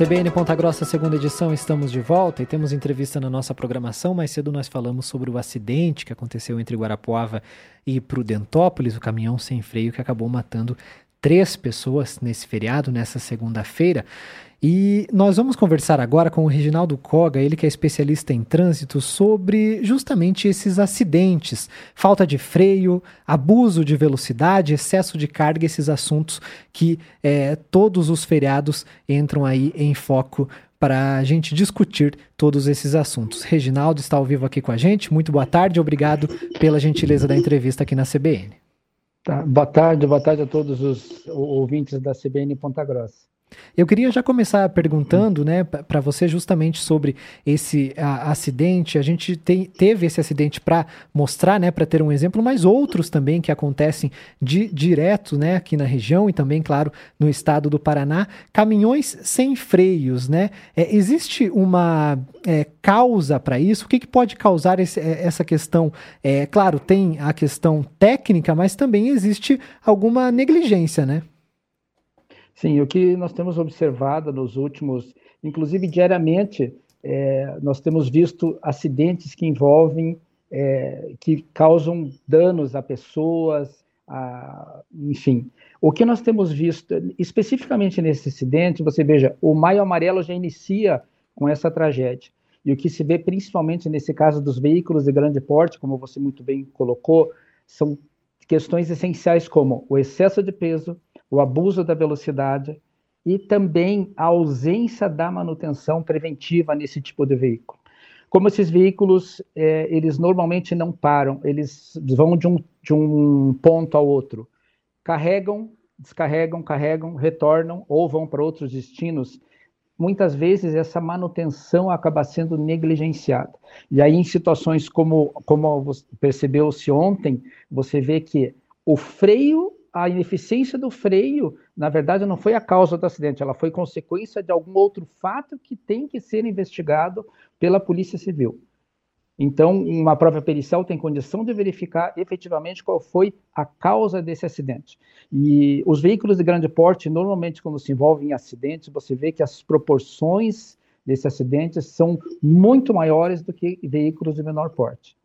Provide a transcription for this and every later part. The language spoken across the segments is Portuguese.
CBN Ponta Grossa, segunda edição, estamos de volta e temos entrevista na nossa programação. Mais cedo nós falamos sobre o acidente que aconteceu entre Guarapuava e Prudentópolis, o caminhão sem freio que acabou matando três pessoas nesse feriado, nessa segunda-feira. E nós vamos conversar agora com o Reginaldo Koga, ele que é especialista em trânsito, sobre justamente esses acidentes, falta de freio, abuso de velocidade, excesso de carga, esses assuntos que é, todos os feriados entram aí em foco para a gente discutir todos esses assuntos. Reginaldo está ao vivo aqui com a gente. Muito boa tarde, obrigado pela gentileza da entrevista aqui na CBN. Tá, boa tarde, boa tarde a todos os ouvintes da CBN Ponta Grossa. Eu queria já começar perguntando, né, para você justamente sobre esse a, acidente. A gente tem, teve esse acidente para mostrar, né, para ter um exemplo, mas outros também que acontecem de, direto, né, aqui na região e também, claro, no estado do Paraná. Caminhões sem freios, né? É, existe uma é, causa para isso? O que, que pode causar esse, é, essa questão? É, claro, tem a questão técnica, mas também existe alguma negligência, né? Sim, o que nós temos observado nos últimos, inclusive diariamente, é, nós temos visto acidentes que envolvem, é, que causam danos a pessoas, a, enfim. O que nós temos visto, especificamente nesse acidente, você veja, o Maio Amarelo já inicia com essa tragédia. E o que se vê principalmente nesse caso dos veículos de grande porte, como você muito bem colocou, são questões essenciais como o excesso de peso, o abuso da velocidade e também a ausência da manutenção preventiva nesse tipo de veículo. Como esses veículos, é, eles normalmente não param, eles vão de um, de um ponto ao outro, carregam, descarregam, carregam, retornam ou vão para outros destinos. Muitas vezes essa manutenção acaba sendo negligenciada. E aí, em situações como, como percebeu-se ontem, você vê que o freio a ineficiência do freio, na verdade, não foi a causa do acidente, ela foi consequência de algum outro fato que tem que ser investigado pela Polícia Civil. Então, uma prova pericial tem condição de verificar efetivamente qual foi a causa desse acidente. E os veículos de grande porte, normalmente, quando se envolvem em acidentes, você vê que as proporções desses acidentes são muito maiores do que veículos de menor porte.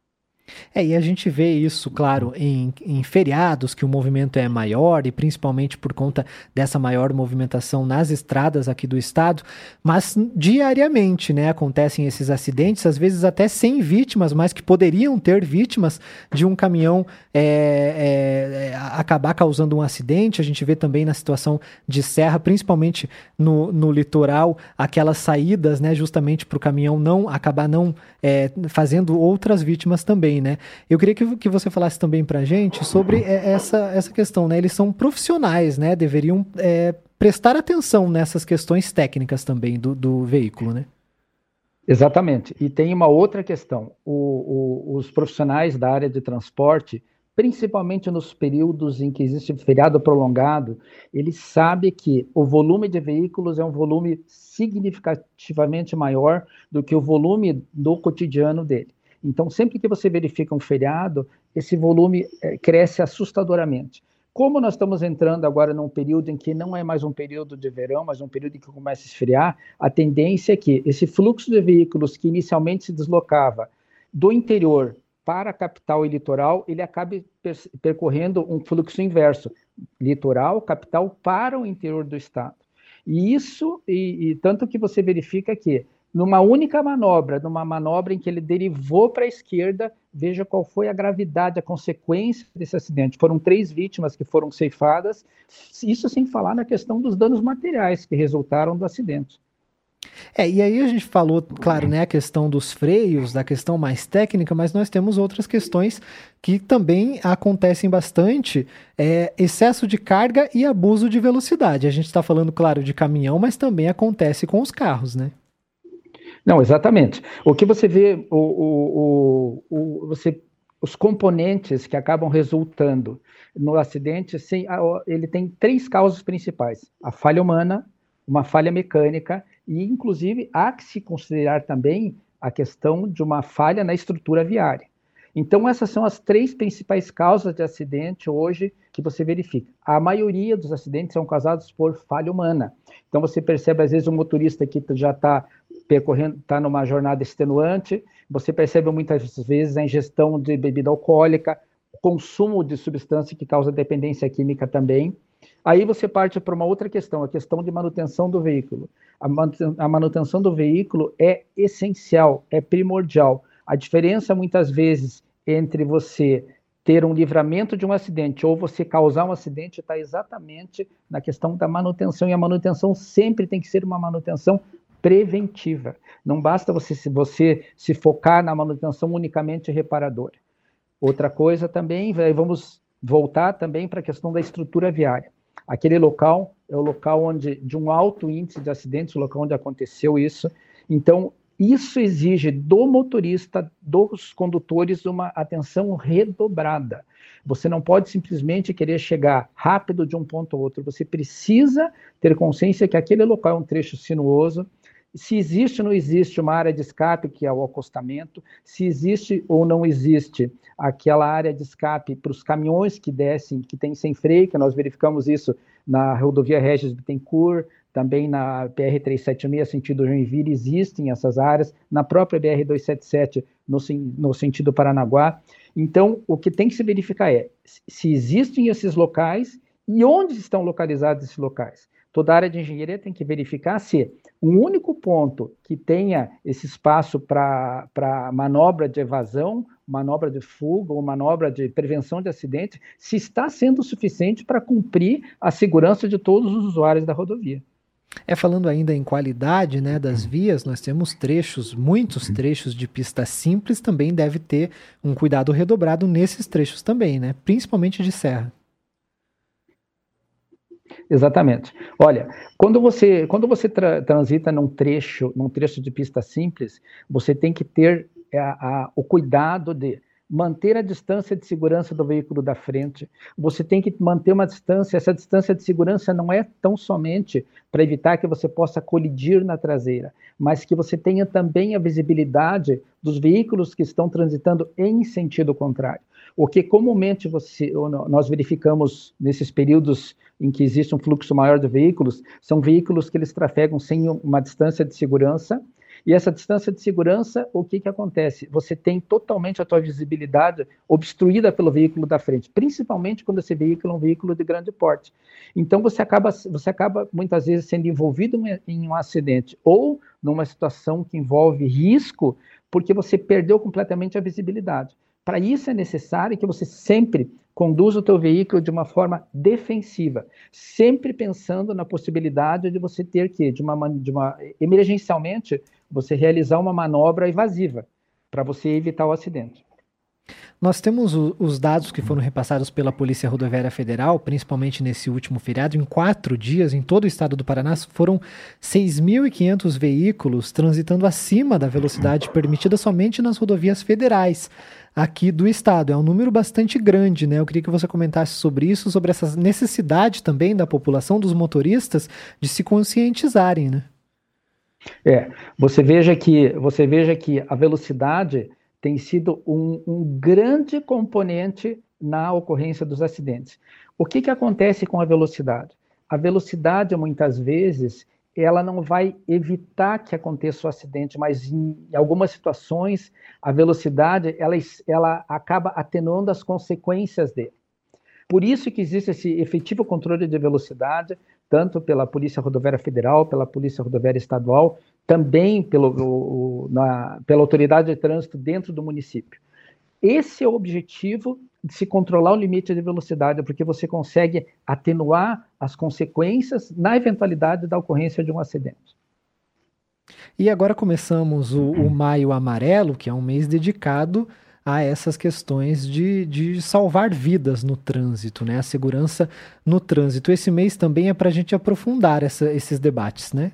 É, e a gente vê isso, claro, em, em, feriados que o movimento é maior e principalmente por conta dessa maior movimentação nas estradas aqui do estado, mas diariamente, né, acontecem esses acidentes, às vezes até sem vítimas, mas que poderiam ter vítimas de um caminhão é, é, é, acabar causando um acidente. A gente vê também na situação de serra, principalmente no, no litoral, aquelas saídas, né, justamente para o caminhão não acabar não é, fazendo outras vítimas também né? Eu queria que, que você falasse também para a gente sobre é, essa, essa questão, né? Eles são profissionais, né? Deveriam é, prestar atenção nessas questões técnicas também do, do veículo, né? Exatamente. E tem uma outra questão. O, o, os profissionais da área de transporte, principalmente nos períodos em que existe feriado prolongado, eles sabem que o volume de veículos é um volume significativamente maior do que o volume do cotidiano dele. Então, sempre que você verifica um feriado, esse volume é, cresce assustadoramente. Como nós estamos entrando agora num período em que não é mais um período de verão, mas um período em que começa a esfriar, a tendência é que esse fluxo de veículos que inicialmente se deslocava do interior para a capital e litoral, ele acabe percorrendo um fluxo inverso, litoral, capital para o interior do estado. E isso, e, e tanto que você verifica que numa única manobra, numa manobra em que ele derivou para a esquerda, veja qual foi a gravidade, a consequência desse acidente. Foram três vítimas que foram ceifadas, isso sem falar na questão dos danos materiais que resultaram do acidente. É, e aí a gente falou, claro, né, a questão dos freios, da questão mais técnica, mas nós temos outras questões que também acontecem bastante, é, excesso de carga e abuso de velocidade. A gente está falando, claro, de caminhão, mas também acontece com os carros, né? Não, exatamente. O que você vê, o, o, o, você, os componentes que acabam resultando no acidente, sim, ele tem três causas principais: a falha humana, uma falha mecânica e, inclusive, há que se considerar também a questão de uma falha na estrutura viária. Então, essas são as três principais causas de acidente hoje que você verifica. A maioria dos acidentes são causados por falha humana. Então, você percebe, às vezes, o motorista que já está percorrendo, está numa jornada extenuante, você percebe muitas vezes a ingestão de bebida alcoólica, consumo de substância que causa dependência química também. Aí você parte para uma outra questão, a questão de manutenção do veículo. A manutenção do veículo é essencial, é primordial. A diferença, muitas vezes, entre você ter um livramento de um acidente ou você causar um acidente está exatamente na questão da manutenção. E a manutenção sempre tem que ser uma manutenção preventiva. Não basta você, você se focar na manutenção unicamente reparadora. Outra coisa também, vamos voltar também para a questão da estrutura viária. Aquele local é o local onde de um alto índice de acidentes, o local onde aconteceu isso. Então, isso exige do motorista, dos condutores, uma atenção redobrada. Você não pode simplesmente querer chegar rápido de um ponto a outro. Você precisa ter consciência que aquele local é um trecho sinuoso, se existe ou não existe uma área de escape, que é o acostamento, se existe ou não existe aquela área de escape para os caminhões que descem, que tem sem freio, que nós verificamos isso na rodovia Regis Bittencourt, também na BR-376, sentido Joinville, existem essas áreas, na própria BR-277, no, no sentido Paranaguá. Então, o que tem que se verificar é se existem esses locais e onde estão localizados esses locais. Toda área de engenharia tem que verificar se um único ponto que tenha esse espaço para manobra de evasão, manobra de fuga ou manobra de prevenção de acidente, se está sendo suficiente para cumprir a segurança de todos os usuários da rodovia. É falando ainda em qualidade né, das vias, nós temos trechos, muitos trechos de pista simples, também deve ter um cuidado redobrado nesses trechos também, né? Principalmente de serra. Exatamente. Olha, quando você, quando você tra transita num trecho, num trecho de pista simples, você tem que ter a, a, o cuidado de manter a distância de segurança do veículo da frente. Você tem que manter uma distância. Essa distância de segurança não é tão somente para evitar que você possa colidir na traseira, mas que você tenha também a visibilidade dos veículos que estão transitando em sentido contrário. O que comumente você, nós verificamos nesses períodos em que existe um fluxo maior de veículos, são veículos que eles trafegam sem uma distância de segurança. E essa distância de segurança, o que, que acontece? Você tem totalmente a tua visibilidade obstruída pelo veículo da frente, principalmente quando esse veículo é um veículo de grande porte. Então você acaba, você acaba muitas vezes sendo envolvido em um acidente ou numa situação que envolve risco, porque você perdeu completamente a visibilidade. Para isso é necessário que você sempre conduza o teu veículo de uma forma defensiva, sempre pensando na possibilidade de você ter que, de uma, de uma emergencialmente, você realizar uma manobra evasiva para você evitar o acidente. Nós temos os dados que foram repassados pela Polícia Rodoviária Federal, principalmente nesse último feriado. Em quatro dias, em todo o estado do Paraná, foram 6.500 veículos transitando acima da velocidade permitida somente nas rodovias federais aqui do estado. É um número bastante grande, né? Eu queria que você comentasse sobre isso, sobre essa necessidade também da população, dos motoristas, de se conscientizarem, né? É, você veja que você veja que a velocidade tem sido um, um grande componente na ocorrência dos acidentes. O que, que acontece com a velocidade? A velocidade, muitas vezes, ela não vai evitar que aconteça o acidente, mas em algumas situações a velocidade ela, ela acaba atenuando as consequências dele. Por isso que existe esse efetivo controle de velocidade, tanto pela Polícia Rodoviária Federal, pela Polícia Rodoviária Estadual, também pelo, o, na, pela autoridade de trânsito dentro do município. Esse é o objetivo de se controlar o limite de velocidade, porque você consegue atenuar as consequências na eventualidade da ocorrência de um acidente. E agora começamos o, o Maio Amarelo, que é um mês dedicado a essas questões de, de salvar vidas no trânsito, né? A segurança no trânsito. Esse mês também é para a gente aprofundar essa, esses debates, né?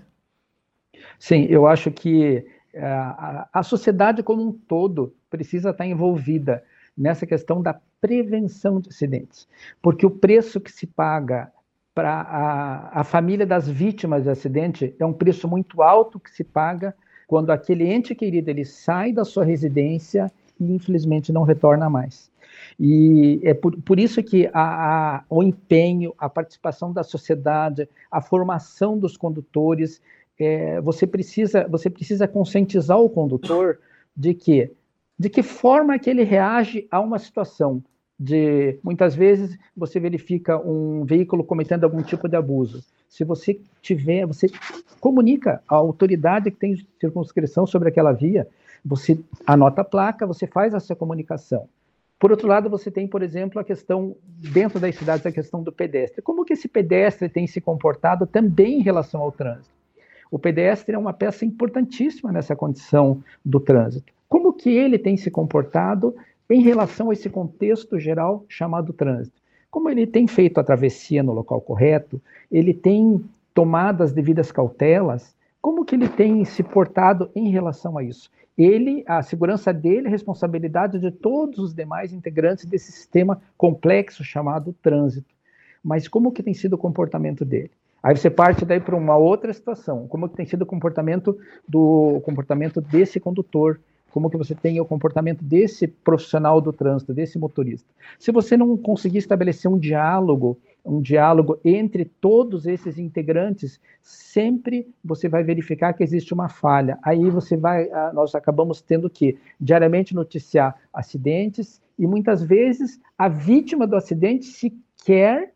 Sim, eu acho que eh, a, a sociedade como um todo precisa estar envolvida nessa questão da prevenção de acidentes, porque o preço que se paga para a, a família das vítimas de acidente é um preço muito alto que se paga quando aquele ente querido ele sai da sua residência e infelizmente não retorna mais. E é por, por isso que a, a, o empenho, a participação da sociedade, a formação dos condutores, é, você precisa você precisa conscientizar o condutor de que de que forma que ele reage a uma situação de muitas vezes você verifica um veículo cometendo algum tipo de abuso. Se você tiver, você comunica à autoridade que tem circunscrição sobre aquela via, você anota a placa, você faz essa comunicação. Por outro lado, você tem, por exemplo, a questão, dentro das cidades, a questão do pedestre. Como que esse pedestre tem se comportado também em relação ao trânsito? O pedestre é uma peça importantíssima nessa condição do trânsito. Como que ele tem se comportado em relação a esse contexto geral chamado trânsito? Como ele tem feito a travessia no local correto, ele tem tomado as devidas cautelas, como que ele tem se portado em relação a isso? Ele, a segurança dele responsabilidade de todos os demais integrantes desse sistema complexo chamado trânsito. Mas como que tem sido o comportamento dele? Aí você parte daí para uma outra situação. Como que tem sido o comportamento do o comportamento desse condutor? Como que você tem o comportamento desse profissional do trânsito, desse motorista? Se você não conseguir estabelecer um diálogo um diálogo entre todos esses integrantes, sempre você vai verificar que existe uma falha. Aí você vai, ah, nós acabamos tendo que diariamente noticiar acidentes e muitas vezes a vítima do acidente sequer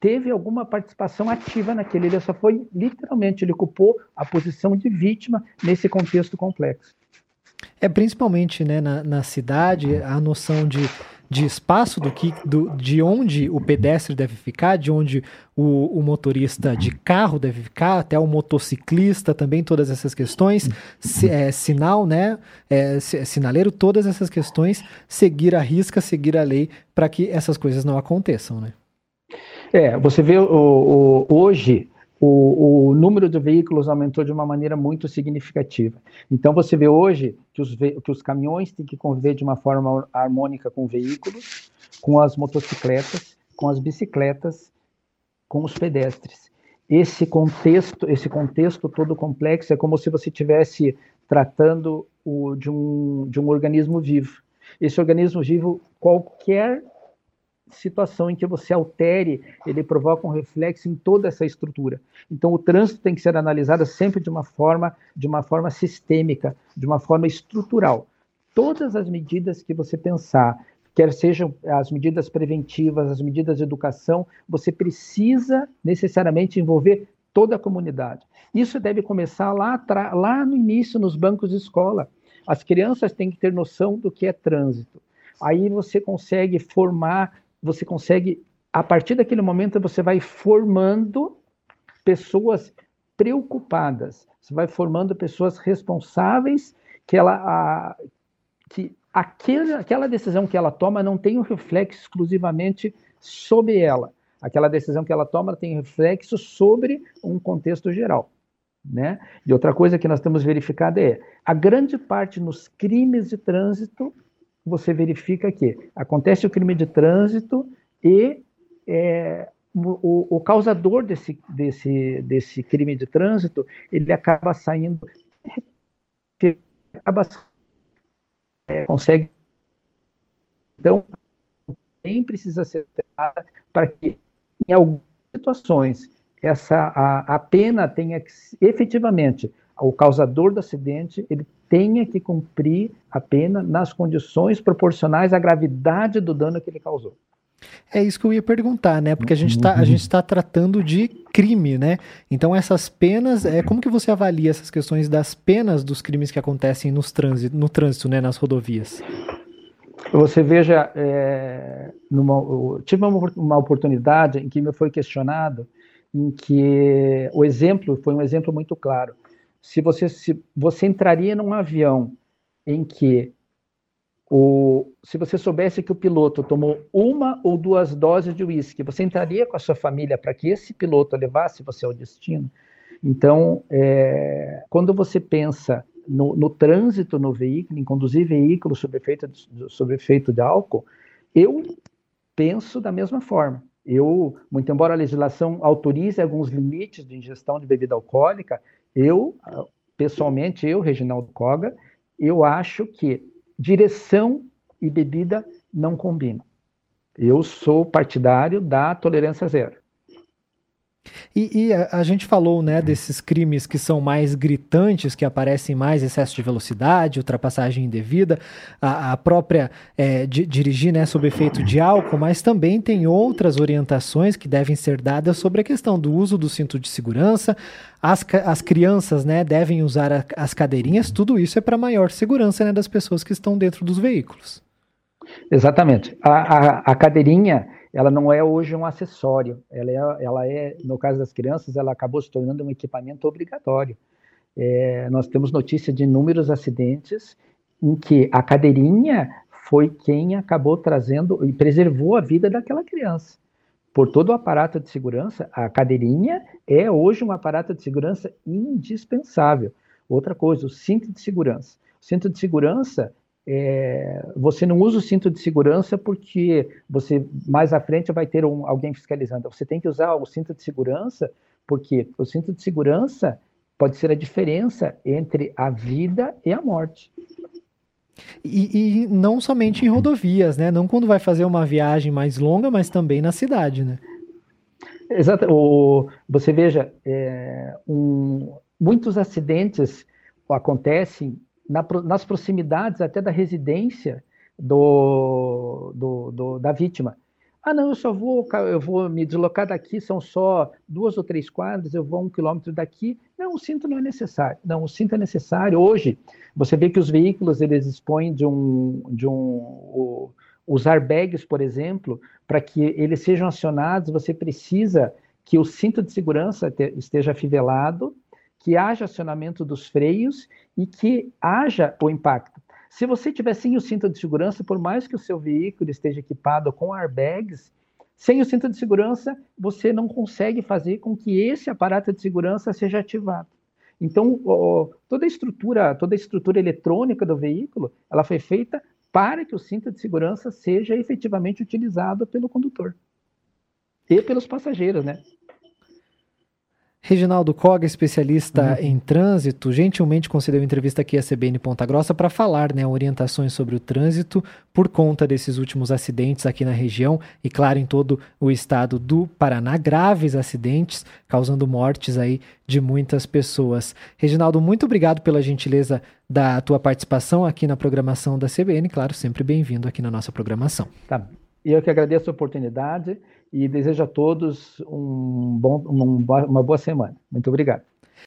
teve alguma participação ativa naquele, ele só foi literalmente, ele ocupou a posição de vítima nesse contexto complexo. É principalmente né, na, na cidade a noção de de espaço do que do, de onde o pedestre deve ficar, de onde o, o, motorista de carro deve ficar, até o motociclista também, todas essas questões, se, é, sinal, né, é, sinaleiro, todas essas questões, seguir a risca, seguir a lei, para que essas coisas não aconteçam, né? É, você vê o, o, hoje o, o, número de veículos aumentou de uma maneira muito significativa. Então, você vê hoje que os, que os caminhões têm que conviver de uma forma harmônica com veículos, com as motocicletas, com as bicicletas, com os pedestres. Esse contexto, esse contexto todo complexo é como se você estivesse tratando o, de, um, de um organismo vivo. Esse organismo vivo, qualquer situação em que você altere, ele provoca um reflexo em toda essa estrutura. Então o trânsito tem que ser analisado sempre de uma forma, de uma forma sistêmica, de uma forma estrutural. Todas as medidas que você pensar, quer sejam as medidas preventivas, as medidas de educação, você precisa necessariamente envolver toda a comunidade. Isso deve começar lá, lá no início, nos bancos de escola. As crianças têm que ter noção do que é trânsito. Aí você consegue formar você consegue, a partir daquele momento, você vai formando pessoas preocupadas, você vai formando pessoas responsáveis que ela, a, que aquele, aquela decisão que ela toma não tem um reflexo exclusivamente sobre ela. Aquela decisão que ela toma tem reflexo sobre um contexto geral. Né? E outra coisa que nós temos verificado é a grande parte nos crimes de trânsito você verifica que acontece o crime de trânsito e é, o, o, causador desse, desse, desse crime de trânsito ele acaba saindo, acaba, é, consegue. Então, nem precisa ser para que, em algumas situações, essa, a, a pena tenha que, efetivamente, o causador do acidente ele tenha que cumprir a pena nas condições proporcionais à gravidade do dano que ele causou. É isso que eu ia perguntar, né? Porque a gente está tá tratando de crime, né? Então essas penas, é como que você avalia essas questões das penas dos crimes que acontecem nos trânsito, no trânsito, né, nas rodovias? Você veja, é, numa, eu tive uma, uma oportunidade em que me foi questionado, em que o exemplo foi um exemplo muito claro se você, se você entraria num avião em que o, se você soubesse que o piloto tomou uma ou duas doses de uísque, você entraria com a sua família para que esse piloto levasse você ao destino? Então, é, quando você pensa no, no, trânsito no veículo, em conduzir veículos sob efeito, sob efeito de álcool, eu penso da mesma forma. Eu, muito embora a legislação autorize alguns limites de ingestão de bebida alcoólica, eu, pessoalmente, eu, Reginaldo Koga, eu acho que direção e bebida não combinam. Eu sou partidário da tolerância zero. E, e a, a, gente falou né, desses crimes que são mais gritantes, que aparecem mais excesso de velocidade, ultrapassagem indevida, a, a própria é, di, dirigir né, sob efeito de álcool, mas também tem outras orientações que devem ser dadas sobre a questão do uso do cinto de segurança. As, as crianças né, devem usar a, as cadeirinhas, tudo isso é para maior segurança né, das pessoas que estão dentro dos veículos. Exatamente. A, cadeirinha ela não é hoje um acessório, ela é, ela é, no caso das crianças, ela acabou se tornando um equipamento obrigatório. É, nós temos notícia de inúmeros acidentes em que a cadeirinha foi quem acabou trazendo e preservou a vida daquela criança. Por todo o aparato de segurança, a cadeirinha é hoje um aparato de segurança indispensável. Outra coisa, o cinto de segurança. O cinto de segurança é, você não usa o cinto de segurança porque você mais à frente vai ter um, alguém fiscalizando. Você tem que usar o cinto de segurança porque o cinto de segurança pode ser a diferença entre a vida e a morte. E, e, não somente em rodovias, né? Não quando vai fazer uma viagem mais longa, mas também na cidade, né? Exato. O, você veja, é, um, muitos acidentes acontecem na, nas proximidades até da residência do, do, do, da vítima. Ah, não, eu só vou, eu vou me deslocar daqui, são só duas ou três quadras, eu vou um quilômetro daqui. Não, o cinto não é necessário. Não, o cinto é necessário. Hoje, você vê que os veículos, eles dispõem de um, de um, os airbags, por exemplo, para que eles sejam acionados, você precisa que o cinto de segurança esteja afivelado, que haja acionamento dos freios e que haja o impacto. Se você tiver sem o cinto de segurança, por mais que o seu veículo esteja equipado com airbags, sem o cinto de segurança, você não consegue fazer com que esse aparato de segurança seja ativado. Então, toda a estrutura, toda a estrutura eletrônica do veículo, ela foi feita para que o cinto de segurança seja efetivamente utilizado pelo condutor e pelos passageiros, né? Reginaldo Koga, especialista uhum. em trânsito, gentilmente concedeu entrevista aqui à CBN Ponta Grossa para falar né, orientações sobre o trânsito por conta desses últimos acidentes aqui na região e, claro, em todo o estado do Paraná. Graves acidentes causando mortes aí de muitas pessoas. Reginaldo, muito obrigado pela gentileza da tua participação aqui na programação da CBN. Claro, sempre bem-vindo aqui na nossa programação. Tá. Eu que agradeço a oportunidade e desejo a todos um bom, uma boa semana. Muito obrigado.